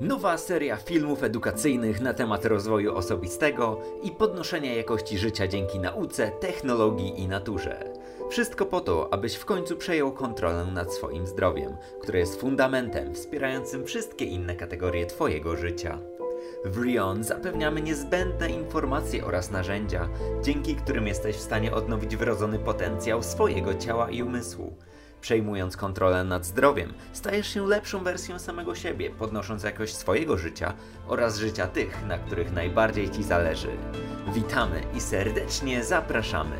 Nowa seria filmów edukacyjnych na temat rozwoju osobistego i podnoszenia jakości życia dzięki nauce, technologii i naturze. Wszystko po to, abyś w końcu przejął kontrolę nad swoim zdrowiem, które jest fundamentem wspierającym wszystkie inne kategorie Twojego życia. W Rion zapewniamy niezbędne informacje oraz narzędzia, dzięki którym jesteś w stanie odnowić wrodzony potencjał swojego ciała i umysłu. Przejmując kontrolę nad zdrowiem, stajesz się lepszą wersją samego siebie, podnosząc jakość swojego życia oraz życia tych, na których najbardziej Ci zależy. Witamy i serdecznie zapraszamy!